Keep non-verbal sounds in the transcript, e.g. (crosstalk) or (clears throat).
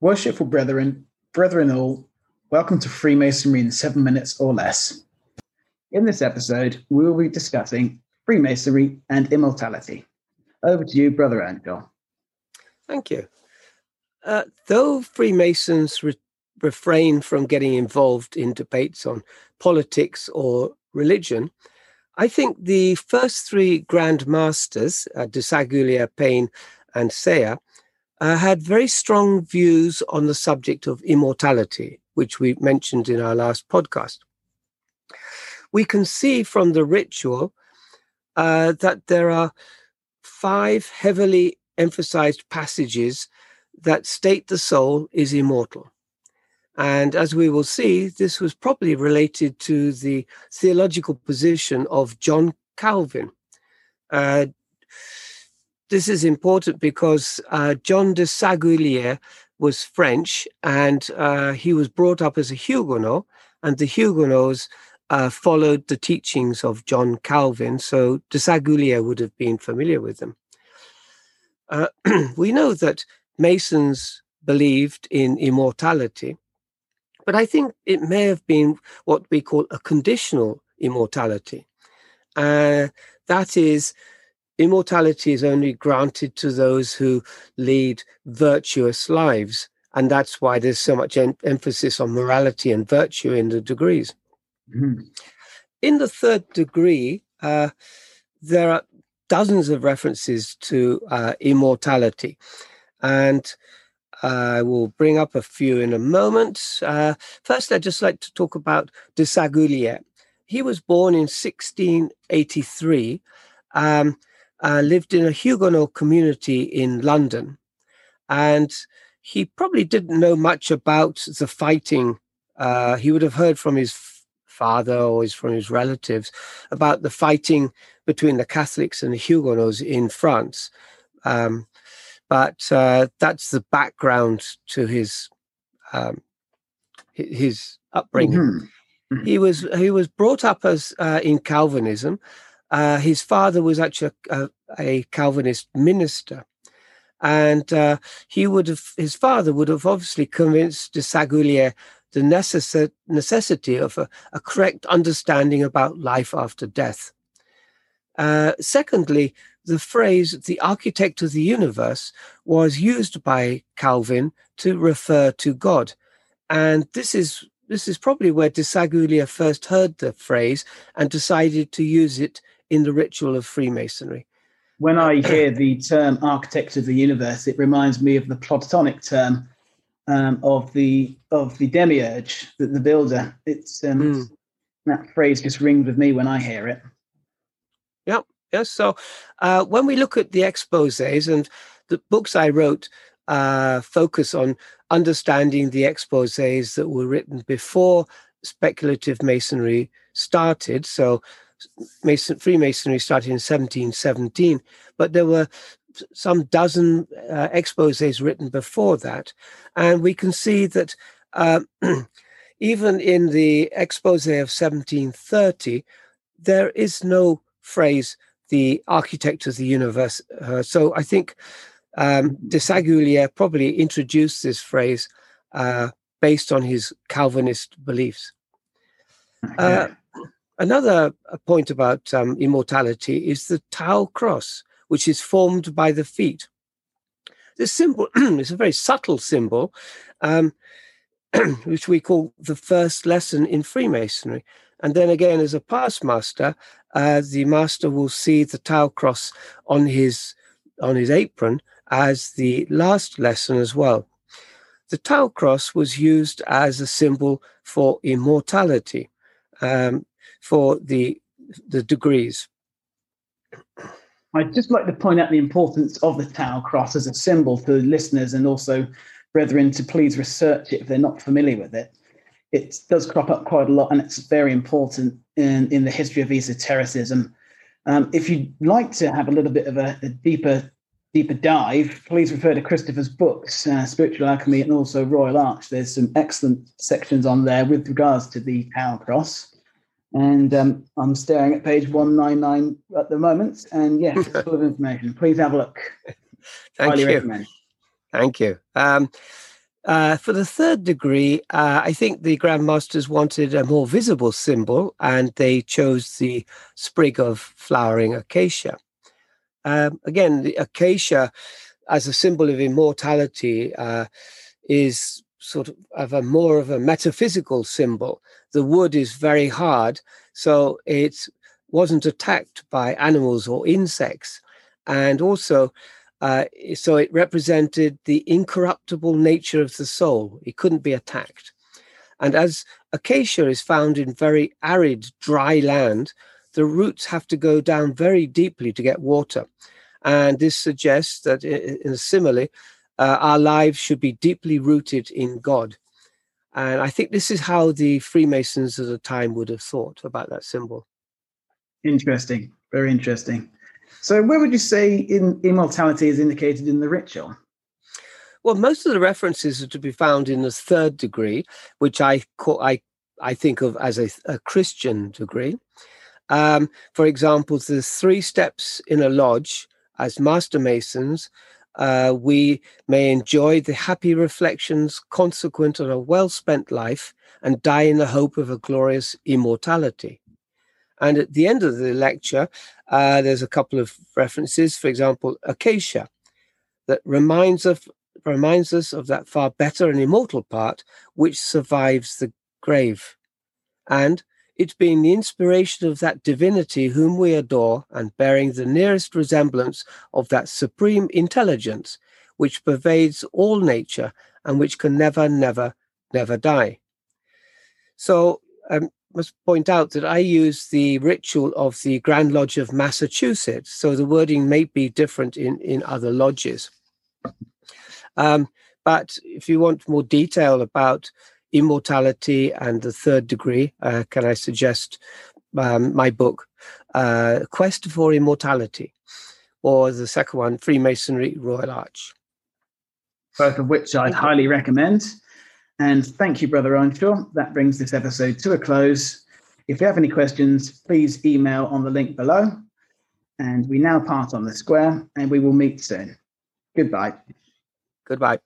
Worshipful brethren, brethren all, welcome to Freemasonry in seven minutes or less. In this episode, we will be discussing Freemasonry and immortality. Over to you, Brother Angel. Thank you. Uh, though Freemasons re- refrain from getting involved in debates on politics or religion, I think the first three Grand Masters, uh, Desaguliers, Payne, and Sayer, uh, had very strong views on the subject of immortality, which we mentioned in our last podcast. We can see from the ritual uh, that there are five heavily emphasized passages that state the soul is immortal. And as we will see, this was probably related to the theological position of John Calvin. Uh, this is important because uh, John Desaguliers was French and uh, he was brought up as a Huguenot, and the Huguenots uh, followed the teachings of John Calvin. So Desaguliers would have been familiar with them. Uh, (clears throat) we know that Masons believed in immortality, but I think it may have been what we call a conditional immortality. Uh, that is, immortality is only granted to those who lead virtuous lives. And that's why there's so much em- emphasis on morality and virtue in the degrees. Mm-hmm. In the third degree, uh, there are dozens of references to uh, immortality. And I will bring up a few in a moment. Uh, first, I'd just like to talk about Desaguliers. He was born in 1683. Um, uh, lived in a Huguenot community in London. And he probably didn't know much about the fighting. Uh, he would have heard from his father or his, from his relatives about the fighting between the Catholics and the Huguenots in France. Um, but uh, that's the background to his um, his upbringing. Mm-hmm. Mm-hmm. He was he was brought up as uh, in Calvinism, uh, his father was actually a, a Calvinist minister, and uh, he would have his father would have obviously convinced Desaguliers the necess- necessity of a, a, correct understanding about life after death. Uh, secondly, the phrase "the architect of the universe" was used by Calvin to refer to God, and this is this is probably where Desaguliers first heard the phrase and decided to use it in the ritual of Freemasonry. When I hear the term architect of the universe, it reminds me of the Platonic term um, of the of the demiurge, the, the builder. It's um, mm. that phrase just rings with me when I hear it. Yep. Yes. So uh, when we look at the exposés and the books I wrote uh, focus on understanding the exposés that were written before speculative masonry started. So Mason, Freemasonry started in 1717, but there were some dozen uh, exposés written before that. And we can see that uh, (clears throat) even in the expose of 1730, there is no phrase, the architect of the universe. Uh, so I think um, Desaguliers probably introduced this phrase uh, based on his Calvinist beliefs. Uh. Another uh, point about um, immortality is the Tau cross, which is formed by the feet. This symbol (clears throat) is a very subtle symbol, um, (clears throat) which we call the first lesson in Freemasonry. And then again, as a past master, uh, the master will see the Tau cross on his on his apron as the last lesson as well. The Tau cross was used as a symbol for immortality. Um, for the the degrees. I'd just like to point out the importance of the Tau cross as a symbol for listeners and also brethren to please research it if they're not familiar with it. It does crop up quite a lot and it's very important in, in the history of esotericism. Um, if you'd like to have a little bit of a, a deeper deeper dive, please refer to Christopher's books, uh, Spiritual Alchemy and also Royal Arch. There's some excellent sections on there with regards to the Tau cross. And um, I'm staring at page 199 at the moment. And yes, it's full of information. Please have a look. (laughs) Thank Highly you. Recommend. Thank you. Um, Uh, for the third degree, uh, I think the Grand Masters wanted a more visible symbol and they chose the sprig of flowering acacia. Um, again, the acacia as a symbol of immortality uh, is sort of, of a more of a metaphysical symbol. The wood is very hard, so it wasn't attacked by animals or insects. And also, uh, so it represented the incorruptible nature of the soul. It couldn't be attacked. And as acacia is found in very arid, dry land, the roots have to go down very deeply to get water. And this suggests that, in a simile, uh, our lives should be deeply rooted in God. And I think this is how the Freemasons of the time would have thought about that symbol. Interesting. Very interesting. So, where would you say in immortality is indicated in the ritual? Well, most of the references are to be found in the third degree, which I call, I I think of as a, a Christian degree. Um, for example, the three steps in a lodge as master masons. Uh, we may enjoy the happy reflections consequent on a well spent life and die in the hope of a glorious immortality. And at the end of the lecture, uh, there's a couple of references, for example, acacia, that reminds of reminds us of that far better and immortal part which survives the grave. And it being the inspiration of that divinity whom we adore and bearing the nearest resemblance of that supreme intelligence which pervades all nature and which can never, never, never die. So I must point out that I use the ritual of the Grand Lodge of Massachusetts, so the wording may be different in, in other lodges. Um, but if you want more detail about immortality and the third degree, uh, can I suggest um, my book, uh, Quest for Immortality, or the second one, Freemasonry Royal Arch. Both of which I'd highly recommend. And thank you, Brother Earnshaw. That brings this episode to a close. If you have any questions, please email on the link below. And we now part on the square, and we will meet soon. Goodbye. Goodbye.